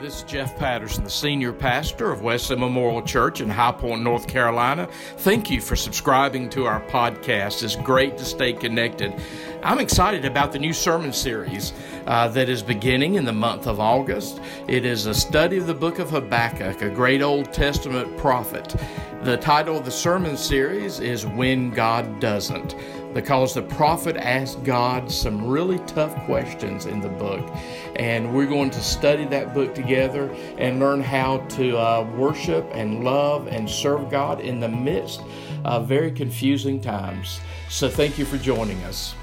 This is Jeff Patterson, the senior pastor of Wesley Memorial Church in High Point, North Carolina. Thank you for subscribing to our podcast. It's great to stay connected. I'm excited about the new sermon series uh, that is beginning in the month of August. It is a study of the book of Habakkuk, a great Old Testament prophet. The title of the sermon series is When God Doesn't because the prophet asked God some really tough questions in the book. And we're going to study that book together and learn how to uh, worship and love and serve God in the midst of very confusing times. So thank you for joining us.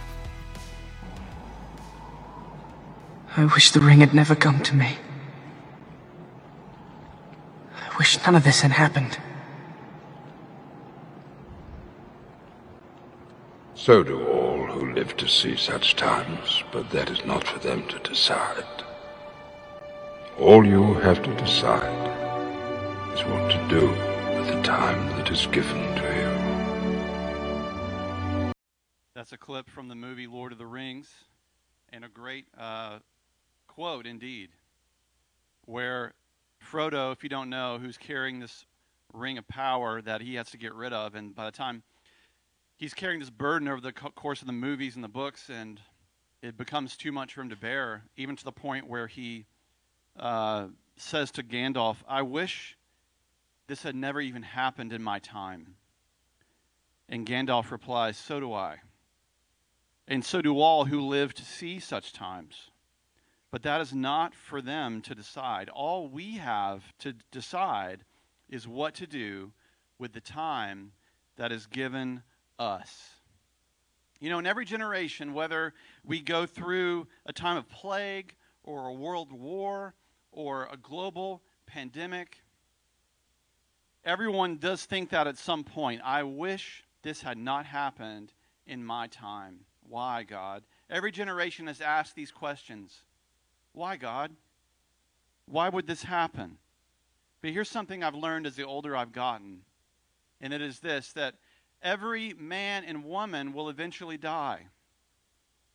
I wish the ring had never come to me. I wish none of this had happened. So do all who live to see such times, but that is not for them to decide. All you have to decide is what to do with the time that is given to you. That's a clip from the movie Lord of the Rings, and a great uh, quote indeed, where Frodo, if you don't know, who's carrying this ring of power that he has to get rid of, and by the time he's carrying this burden over the course of the movies and the books, and it becomes too much for him to bear, even to the point where he uh, says to Gandalf, I wish this had never even happened in my time. And Gandalf replies, So do I. And so do all who live to see such times. But that is not for them to decide. All we have to decide is what to do with the time that is given us. You know, in every generation, whether we go through a time of plague or a world war or a global pandemic, everyone does think that at some point. I wish this had not happened in my time. Why, God? Every generation has asked these questions Why, God? Why would this happen? But here's something I've learned as the older I've gotten, and it is this that Every man and woman will eventually die,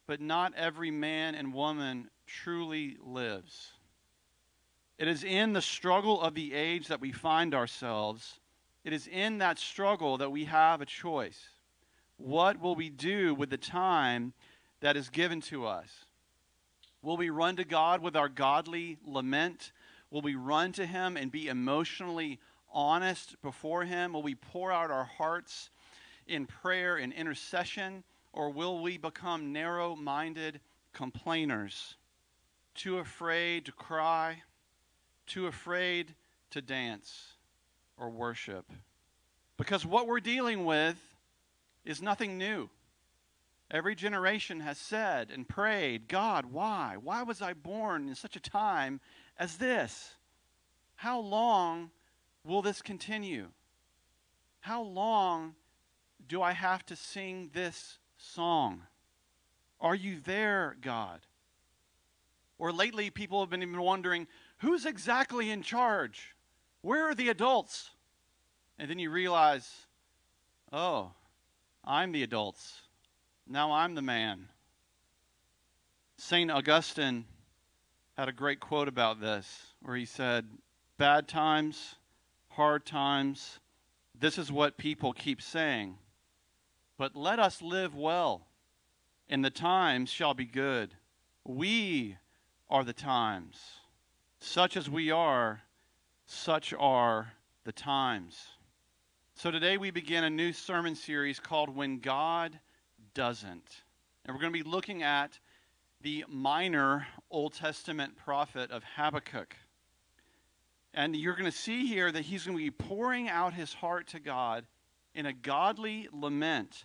but not every man and woman truly lives. It is in the struggle of the age that we find ourselves. It is in that struggle that we have a choice. What will we do with the time that is given to us? Will we run to God with our godly lament? Will we run to Him and be emotionally honest before Him? Will we pour out our hearts in prayer and intercession, or will we become narrow minded complainers, too afraid to cry, too afraid to dance or worship? Because what we're dealing with is nothing new. Every generation has said and prayed, God, why? Why was I born in such a time as this? How long will this continue? How long do I have to sing this song? Are you there, God? Or lately, people have been even wondering who's exactly in charge? Where are the adults? And then you realize, oh, I'm the adults. Now I'm the man. St. Augustine had a great quote about this where he said, Bad times, hard times, this is what people keep saying. But let us live well, and the times shall be good. We are the times. Such as we are, such are the times. So today we begin a new sermon series called When God Doesn't. And we're going to be looking at the minor Old Testament prophet of Habakkuk. And you're going to see here that he's going to be pouring out his heart to God in a godly lament.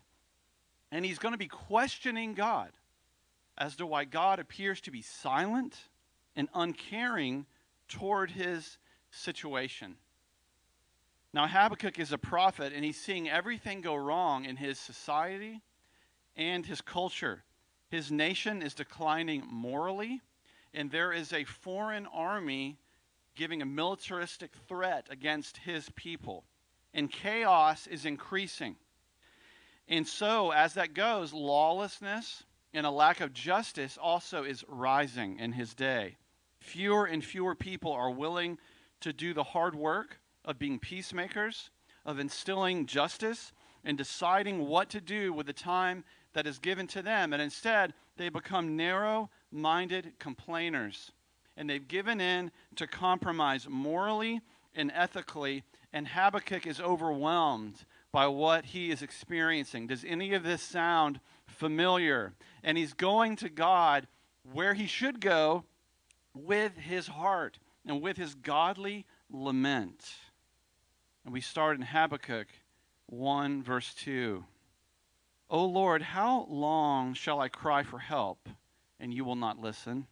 And he's going to be questioning God as to why God appears to be silent and uncaring toward his situation. Now, Habakkuk is a prophet, and he's seeing everything go wrong in his society and his culture. His nation is declining morally, and there is a foreign army giving a militaristic threat against his people and chaos is increasing. And so, as that goes, lawlessness and a lack of justice also is rising in his day. Fewer and fewer people are willing to do the hard work of being peacemakers, of instilling justice, and deciding what to do with the time that is given to them. And instead, they become narrow minded complainers. And they've given in to compromise morally and ethically. And Habakkuk is overwhelmed by what he is experiencing. Does any of this sound familiar? And he's going to God where he should go with his heart and with his godly lament. And we start in Habakkuk 1, verse 2. O Lord, how long shall I cry for help, and you will not listen?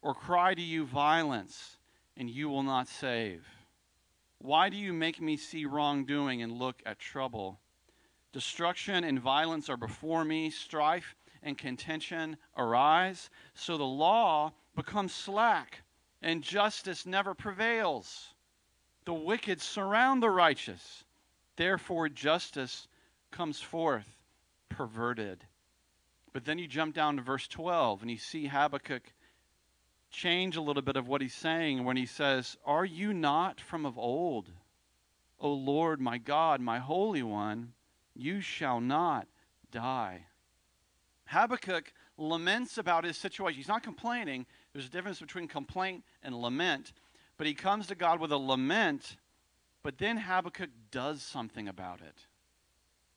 Or cry to you violence, and you will not save? Why do you make me see wrongdoing and look at trouble? Destruction and violence are before me, strife and contention arise. So the law becomes slack, and justice never prevails. The wicked surround the righteous, therefore justice comes forth perverted. But then you jump down to verse 12 and you see Habakkuk change a little bit of what he's saying when he says, Are you not from of old? O Lord, my God, my Holy One, you shall not die. Habakkuk laments about his situation. He's not complaining. There's a difference between complaint and lament. But he comes to God with a lament, but then Habakkuk does something about it.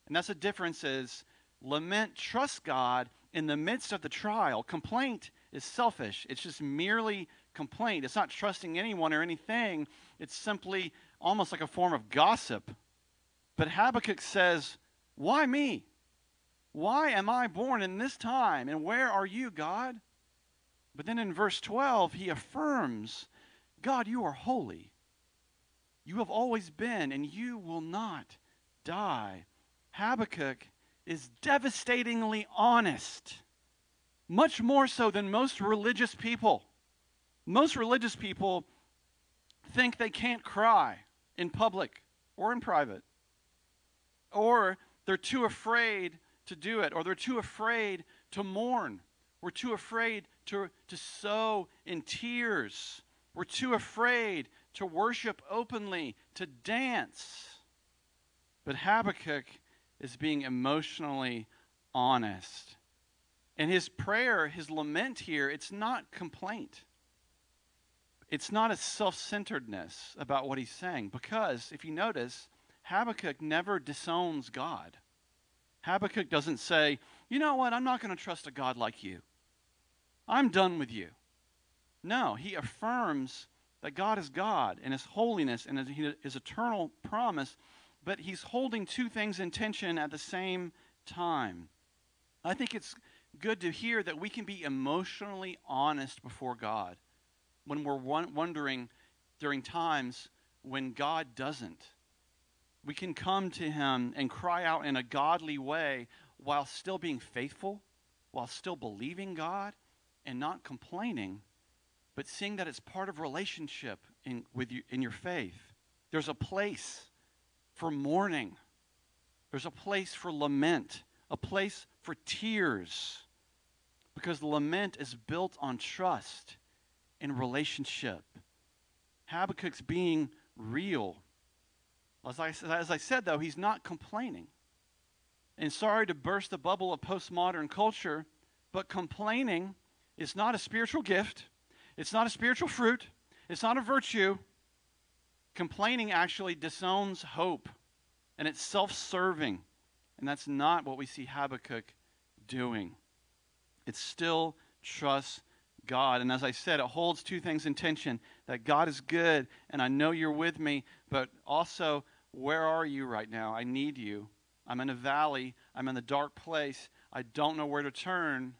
And that's the difference is Lament trust God in the midst of the trial. Complaint is selfish. It's just merely complaint. It's not trusting anyone or anything. It's simply almost like a form of gossip. But Habakkuk says, Why me? Why am I born in this time? And where are you, God? But then in verse 12, he affirms, God, you are holy. You have always been, and you will not die. Habakkuk is devastatingly honest, much more so than most religious people. Most religious people think they can't cry in public or in private, or they're too afraid to do it, or they're too afraid to mourn. We're too afraid to, to sow in tears. We're too afraid to worship openly, to dance. But Habakkuk is being emotionally honest. And his prayer, his lament here, it's not complaint. It's not a self centeredness about what he's saying. Because if you notice, Habakkuk never disowns God. Habakkuk doesn't say, you know what, I'm not going to trust a God like you. I'm done with you. No, he affirms that God is God and his holiness and his, eternal promise but he's holding two things in tension at the same time. I think it's good to hear that we can be emotionally honest before God when we're wondering during times when God doesn't. We can come to Him and cry out in a godly way while still being faithful, while still believing God and not complaining, but seeing that it's part of relationship in, with you, in your faith. There's a place for mourning. There's a place for lament, a place for tears, because lament is built on trust and relationship. Habakkuk's being real. As I, as I said, though, he's not complaining. And sorry to burst the bubble of postmodern culture, but complaining is not a spiritual gift. It's not a spiritual fruit. It's not a virtue. Complaining actually disowns hope, and it's self serving. And that's not what we see Habakkuk doing. It still trusts God. And as I said, it holds two things in tension that God is good, and I know you're with me, but also, where are you right now? I need you. I'm in a valley, I'm in a dark place, I don't know where to turn.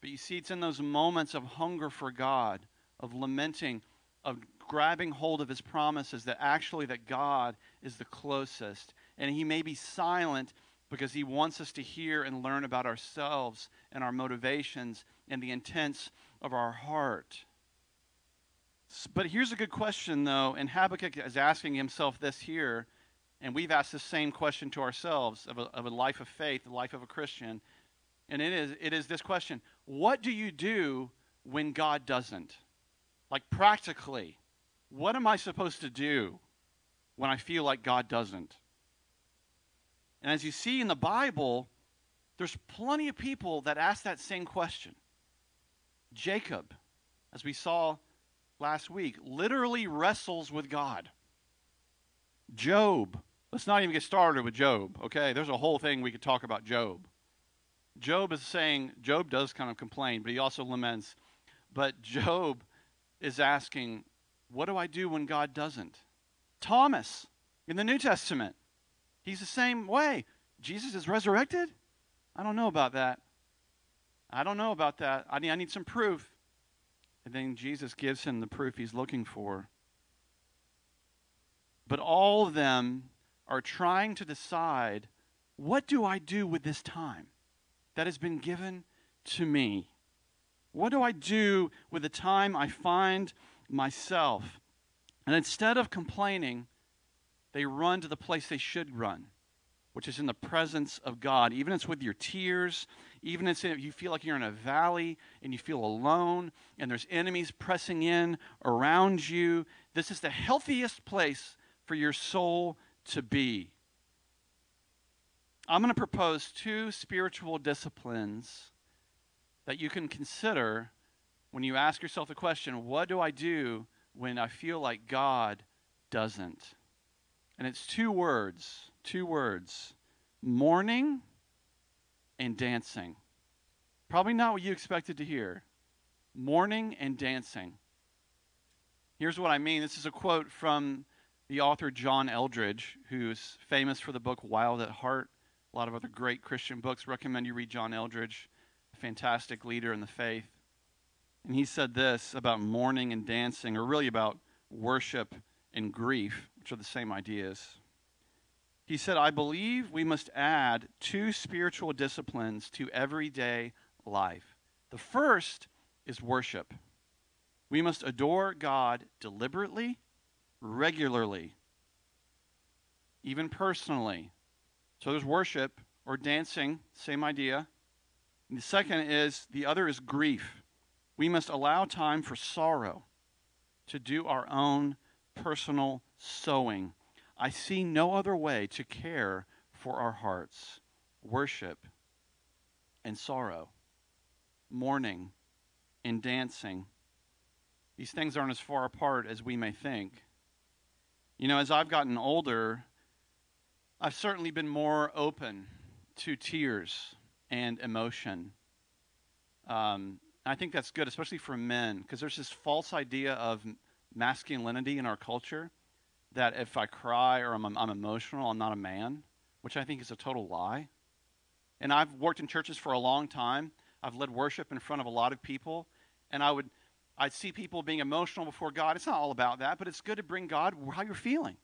But you see, it's in those moments of hunger for God, of lamenting, of grabbing hold of his promises that actually that God is the closest. And he may be silent because he wants us to hear and learn about ourselves and our motivations and the intents of our heart. But here's a good question, though, and Habakkuk is asking himself this here, and we've asked the same question to ourselves of a, of a life of faith, the life of a Christian. And it is, it is this question What do you do when God doesn't? Like, practically, what am I supposed to do when I feel like God doesn't? And as you see in the Bible, there's plenty of people that ask that same question. Jacob, as we saw last week, literally wrestles with God. Job, let's not even get started with Job, okay? There's a whole thing we could talk about Job. Job is saying, Job does kind of complain, but he also laments. But Job is asking, What do I do when God doesn't? Thomas in the New Testament, he's the same way. Jesus is resurrected? I don't know about that. I don't know about that. I need, I need some proof. And then Jesus gives him the proof he's looking for. But all of them are trying to decide what do I do with this time that has been given to me? What do I do with the time I find myself? And instead of complaining, they run to the place they should run, which is in the presence of God. Even if it's with your tears, even if you feel like you're in a valley and you feel alone and there's enemies pressing in around you, this is the healthiest place for your soul to be. I'm going to propose two spiritual disciplines that you can consider when you ask yourself the question, What do I do when I feel like God doesn't? And it's two words, two words mourning and dancing. Probably not what you expected to hear. Mourning and dancing. Here's what I mean. This is a quote from the author John Eldredge, who's famous for the book Wild at Heart. A lot of other great Christian books. Recommend you read John Eldredge fantastic leader in the faith. And he said this about mourning and dancing, or really about worship and grief, which are the same ideas. He said, I believe we must add two spiritual disciplines to everyday life. The first is worship. We must adore God deliberately, regularly, even personally. So there's worship or dancing, same idea. And the second is the other is grief. We must allow time for sorrow to do our own personal sowing. I see no other way to care for our hearts worship and sorrow, mourning and dancing. These things aren't as far apart as we may think. You know, as I've gotten older, I've certainly been more open to tears and emotion. Um, I think that's good, especially for men, because there's this false idea of masculinity in our culture that if I cry or I'm, I'm emotional, I'm not a man, which I think is a total lie. And I've worked in churches for a long time. I've led worship in front of a lot of people, and I would I'd see people being emotional before God. It's not all about that, but it's good to bring God how you're feeling.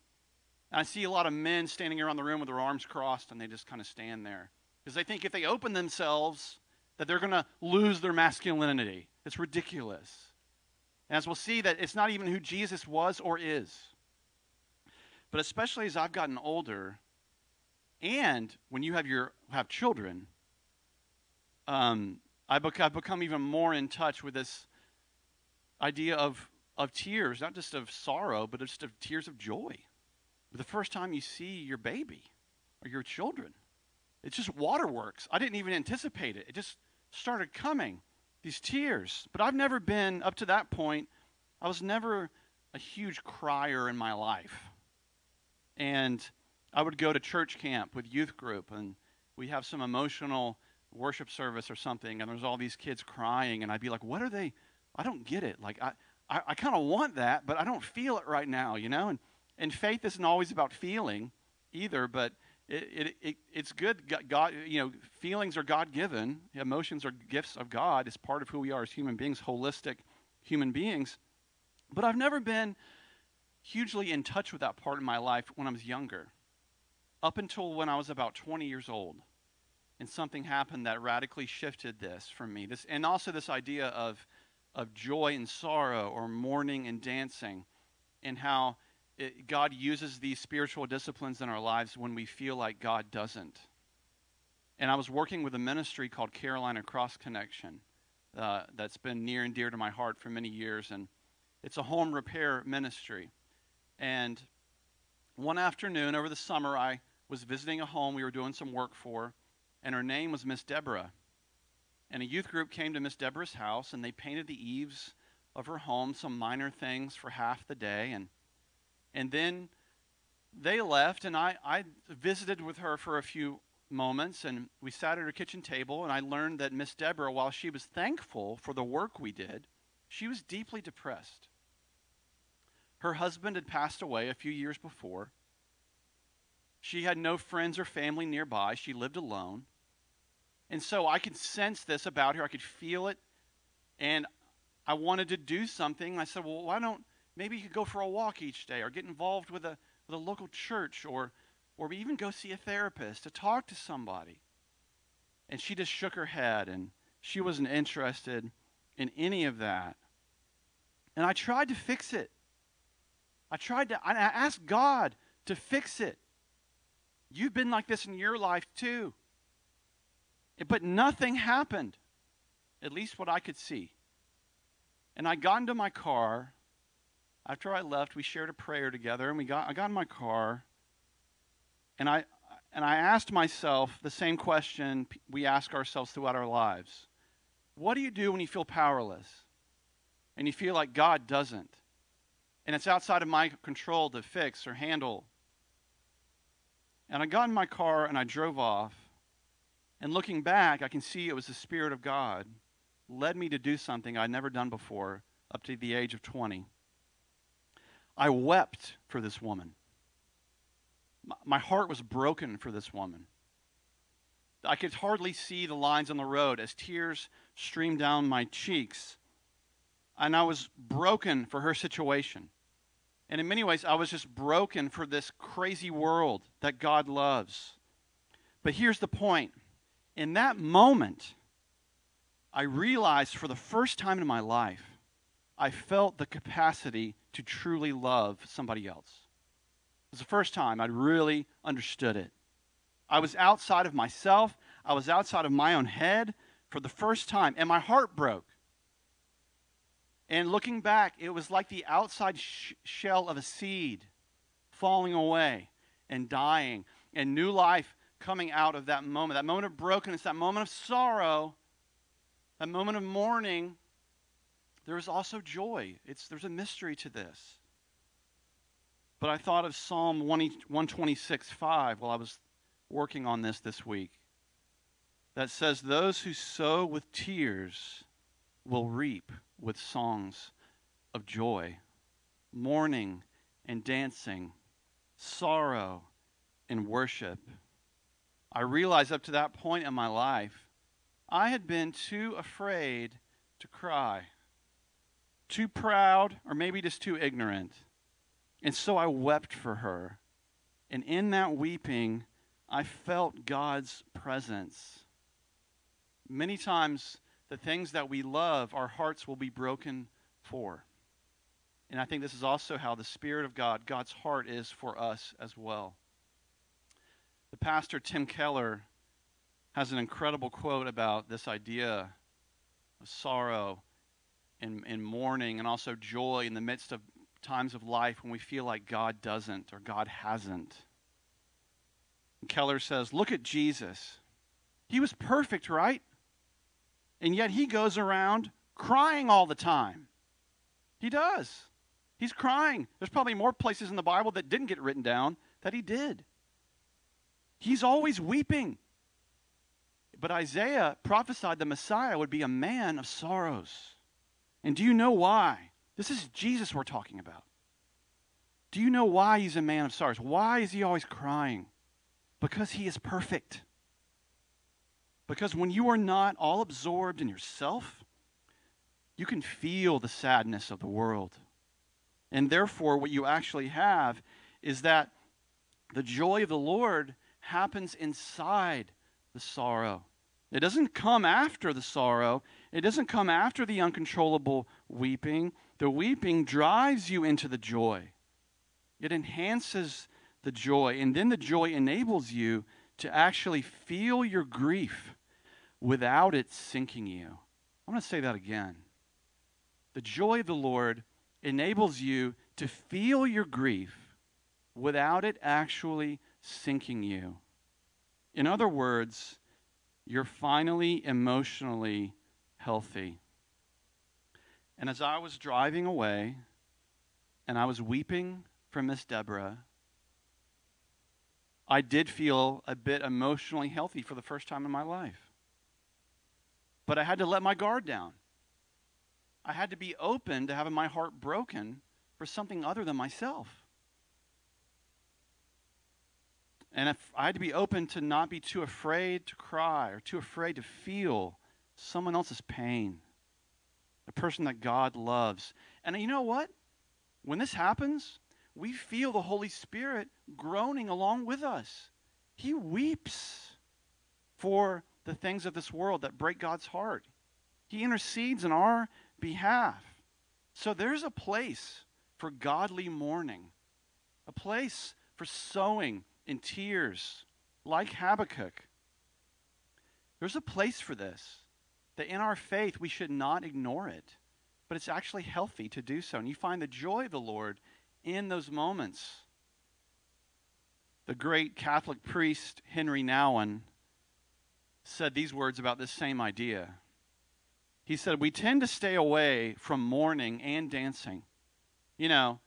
And I see a lot of men standing around the room with their arms crossed, and they just kind of stand there. Because they think if they open themselves, that they're going to lose their masculinity. It's ridiculous. And as we'll see, that it's not even who Jesus was or is. But especially as I've gotten older, and when you have your have children, um, I've, I've become even more in touch with this idea of of tears, not just of sorrow, but just of tears of joy. The first time you see your baby or your children, it's just waterworks. I didn't even anticipate it. It just started coming, these tears. But I've never been, up to that point, I was never a huge crier in my life. And I would go to church camp with youth group, and we have some emotional worship service or something, and there's all these kids crying, and I'd be like, what are they? I don't get it. Like, I, I, I kind of want that, but I don't feel it right now, you know? And, and faith isn't always about feeling either, but it, it, it, it's good. God, you know, feelings are God given. Emotions are gifts of God. It's part of who we are as human beings, holistic human beings. But I've never been hugely in touch with that part of my life when I was younger, up until when I was about 20 years old. And something happened that radically shifted this for me. This, and also this idea of, of joy and sorrow, or mourning and dancing, and how it, God uses these spiritual disciplines in our lives when we feel like God doesn't. And I was working with a ministry called Carolina Cross Connection uh, that's been near and dear to my heart for many years. And It's a home repair ministry. And one afternoon over the summer, I was visiting a home we were doing some work for, and her name was Miss Deborah. And a youth group came to Miss Deborah's house, and they painted the eaves of her home, some minor things for half the day. And, and then they left, and I, I visited with her for a few moments, and we sat at her kitchen table, and I learned that Miss Deborah, while she was thankful for the work we did, she was deeply depressed. Her husband had passed away a few years before. She had no friends or family nearby. She lived alone. And so I could sense this about her. I could feel it. And I wanted to do something. I said, well, why don't, maybe you could go for a walk each day or get involved with a, with a local church or, or even go see a therapist to talk to somebody. And she just shook her head and she wasn't interested in any of that. And I tried to fix it. I tried to, I asked God to fix it. You've been like this in your life too. But nothing happened, at least what I could see. And I got into my car. After I left, we shared a prayer together, and we got, I got in my car, and I, and I asked myself the same question we ask ourselves throughout our lives What do you do when you feel powerless and you feel like God doesn't? And it's outside of my control to fix or handle. And I got in my car and I drove off. And looking back, I can see it was the Spirit of God led me to do something I'd never done before up to the age of 20. I wept for this woman. My heart was broken for this woman. I could hardly see the lines on the road as tears streamed down my cheeks. And I was broken for her situation. And in many ways, I was just broken for this crazy world that God loves. But here's the point in that moment, I realized for the first time in my life, I felt the capacity to truly love somebody else. It was the first time I'd really understood it. I was outside of myself, I was outside of my own head for the first time, and my heart broke. And looking back, it was like the outside sh- shell of a seed falling away and dying, and new life coming out of that moment. That moment of brokenness, that moment of sorrow, that moment of mourning. There is also joy. It's, there's a mystery to this. But I thought of Psalm 126 5 while I was working on this this week that says, Those who sow with tears will reap with songs of joy, mourning and dancing, sorrow and worship. I realized up to that point in my life, I had been too afraid to cry, too proud, or maybe just too ignorant. And so I wept for her. And in that weeping, I felt God's presence. Many times, the things that we love, our hearts will be broken for. And I think this is also how the Spirit of God, God's heart, is for us as well. The pastor, Tim Keller, has an incredible quote about this idea of sorrow and, and mourning and also joy in the midst of times of life when we feel like God doesn't or God hasn't. And Keller says, Look at Jesus. He was perfect, right? And yet he goes around crying all the time. He does. He's crying. There's probably more places in the Bible that didn't get written down that he did. He's always weeping. But Isaiah prophesied the Messiah would be a man of sorrows. And do you know why? This is Jesus we're talking about. Do you know why he's a man of sorrows? Why is he always crying? Because he is perfect. Because when you are not all absorbed in yourself, you can feel the sadness of the world. And therefore, what you actually have is that the joy of the Lord happens inside the sorrow. It doesn't come after the sorrow, it doesn't come after the uncontrollable weeping. The weeping drives you into the joy, it enhances the joy, and then the joy enables you to actually feel your grief without it sinking you. I'm going to say that again. The joy of the Lord enables you to feel your grief without it actually sinking you. In other words, you're finally emotionally healthy. And as I was driving away and I was weeping for Miss Deborah, I did feel a bit emotionally healthy for the first time in my life. But I had to let my guard down. I had to be open to having my heart broken for something other than myself. And I had to be open to not be too afraid to cry or too afraid to feel someone else's pain, a person that God loves. And you know what? When this happens, we feel the Holy Spirit groaning along with us. He weeps for the things of this world that break God's heart. He intercedes in our behalf. So there's a place for godly mourning, a place for sowing in tears, like Habakkuk. There's a place for this, that in our faith we should not ignore it, but it's actually healthy to do so. And you find the joy of the Lord in those moments. The great Catholic priest Henri Nouwen said these words about this same idea. He said, We tend to stay away from mourning and dancing. You know,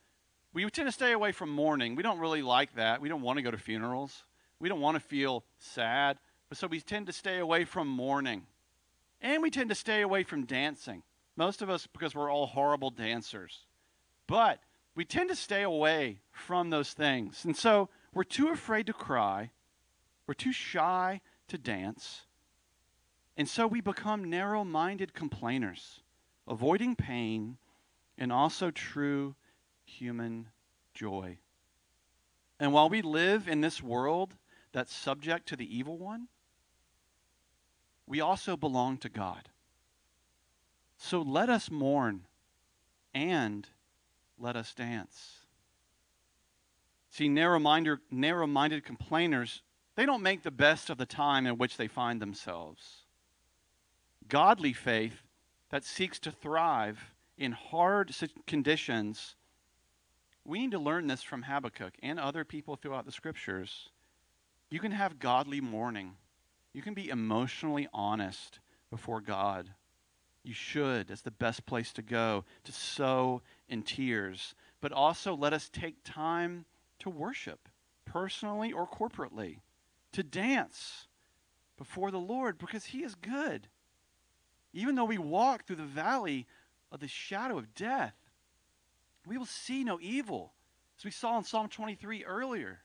we tend to stay away from mourning. We don't really like that. We don't want to go to funerals. We don't want to feel sad. But so we tend to stay away from mourning. And we tend to stay away from dancing. Most of us, because we're all horrible dancers. But we tend to stay away from those things. And so we're too afraid to cry. We're too shy to dance. And so we become narrow minded complainers, avoiding pain and also true human joy. And while we live in this world that's subject to the evil one, we also belong to God. So let us mourn and let us dance. See, narrow minded complainers, they don't make the best of the time in which they find themselves. Godly faith that seeks to thrive in hard conditions, we need to learn this from Habakkuk and other people throughout the scriptures. You can have godly mourning, you can be emotionally honest before God. You should. That's the best place to go, to sow in tears. But also let us take time to worship, personally or corporately, to dance before the Lord because He is good. Even though we walk through the valley of the shadow of death, we will see no evil. As we saw in Psalm 23 earlier,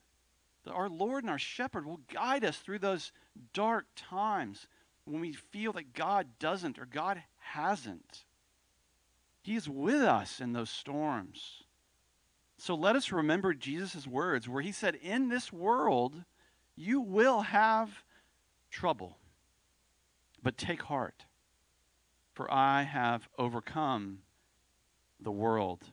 that our Lord and our shepherd will guide us through those dark times when we feel that God doesn't or God hasn't. He is with us in those storms. So let us remember Jesus' words where he said, In this world, you will have trouble, but take heart, for I have overcome the world.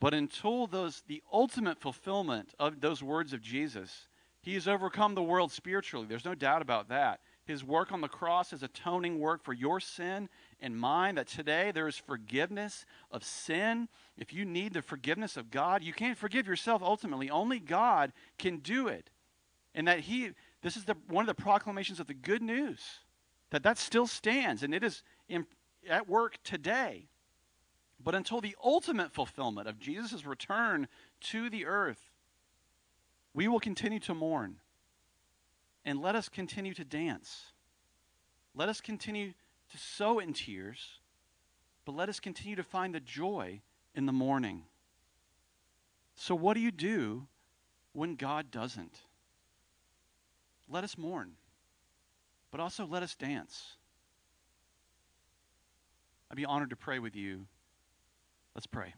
But until those, the ultimate fulfillment of those words of Jesus, he has overcome the world spiritually. There's no doubt about that. His work on the cross is atoning work for your sin and mine. That today there is forgiveness of sin. If you need the forgiveness of God, you can't forgive yourself ultimately. Only God can do it. And that He, this is the, one of the proclamations of the good news, that that still stands and it is in, at work today. But until the ultimate fulfillment of Jesus' return to the earth, we will continue to mourn and let us continue to dance. Let us continue to sow in tears, but let us continue to find the joy in the morning. So, what do you do when God doesn't? Let us mourn, but also let us dance. I'd be honored to pray with you. Let's pray.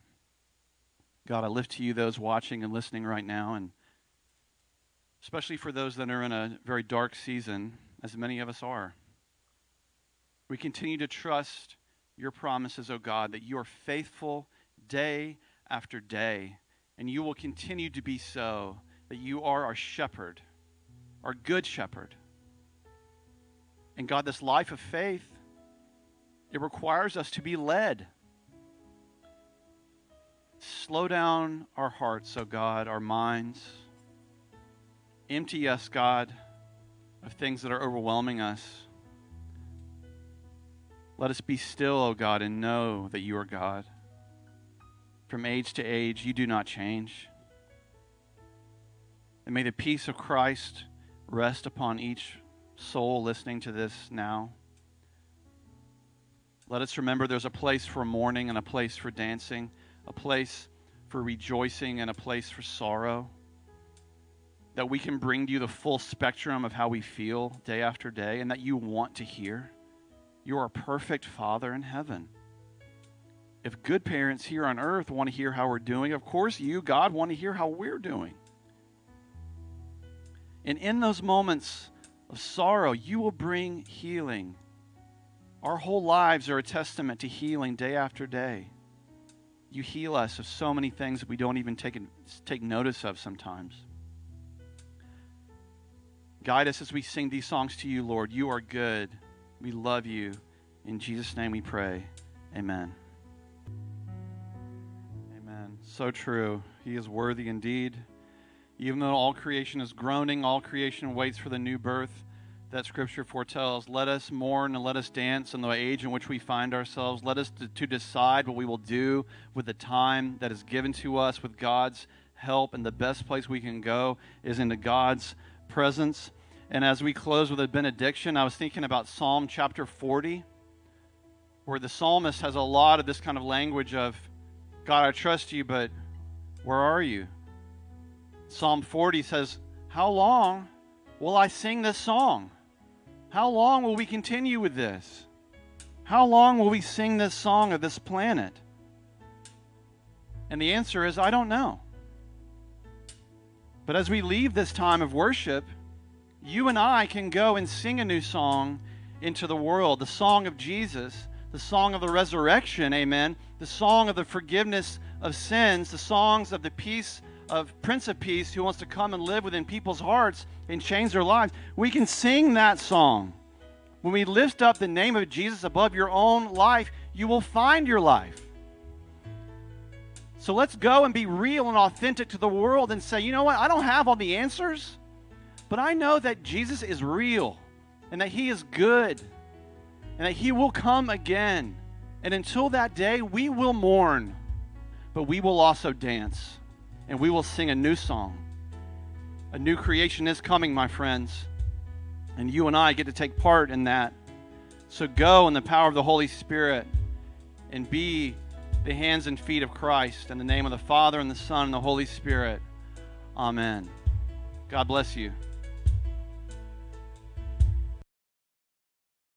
God, I lift to you those watching and listening right now, and especially for those that are in a very dark season, as many of us are. We continue to trust your promises, O oh God, that you are faithful day after day, and you will continue to be so, that you are our shepherd, our good shepherd. And God, this life of faith, it requires us to be led. Slow down our hearts, O God, our minds. Empty us, God, of things that are overwhelming us. Let us be still, O God, and know that you are God. From age to age, you do not change. And may the peace of Christ rest upon each soul listening to this now. Let us remember there's a place for mourning and a place for dancing, a place for rejoicing and a place for sorrow. That we can bring to you the full spectrum of how we feel day after day and that you want to hear. You are a perfect Father in heaven. If good parents here on earth want to hear how we're doing, of course you, God, want to hear how we're doing. And in those moments of sorrow, you will bring healing. Our whole lives are a testament to healing day after day. You heal us of so many things that we don't even take, take notice of sometimes. Guide us as we sing these songs to you, Lord. You are good. We love you. In Jesus' name we pray. Amen. Amen. So true. He is worthy indeed. Even though all creation is groaning, all creation waits for the new birth that Scripture foretells. Let us mourn and let us dance in the age in which we find ourselves. Let us to, decide what we will do with the time that is given to us with God's help. And the best place we can go is into God's presence. And as we close with a benediction, I was thinking about Psalm chapter 40, where the psalmist has a lot of this kind of language of, God, I trust you, but where are you? Psalm 40 says, How long will I sing this song? How long will we continue with this? How long will we sing this song of this planet? And the answer is, I don't know. But as we leave this time of worship, you and I can go and sing a new song into the world the song of Jesus, the song of the resurrection, amen, the song of the forgiveness of sins, the songs of the peace of Prince of Peace who wants to come and live within people's hearts and change their lives. We can sing that song. When we lift up the name of Jesus above your own life, you will find your life. So let's go and be real and authentic to the world and say, you know what? I don't have all the answers, but I know that Jesus is real and that he is good and that he will come again. And until that day, we will mourn, but we will also dance and we will sing a new song. A new creation is coming, my friends, and you and I get to take part in that. So go in the power of the Holy Spirit and be the hands and feet of Christ. In the name of the Father, and the Son, and the Holy Spirit. Amen. God bless you.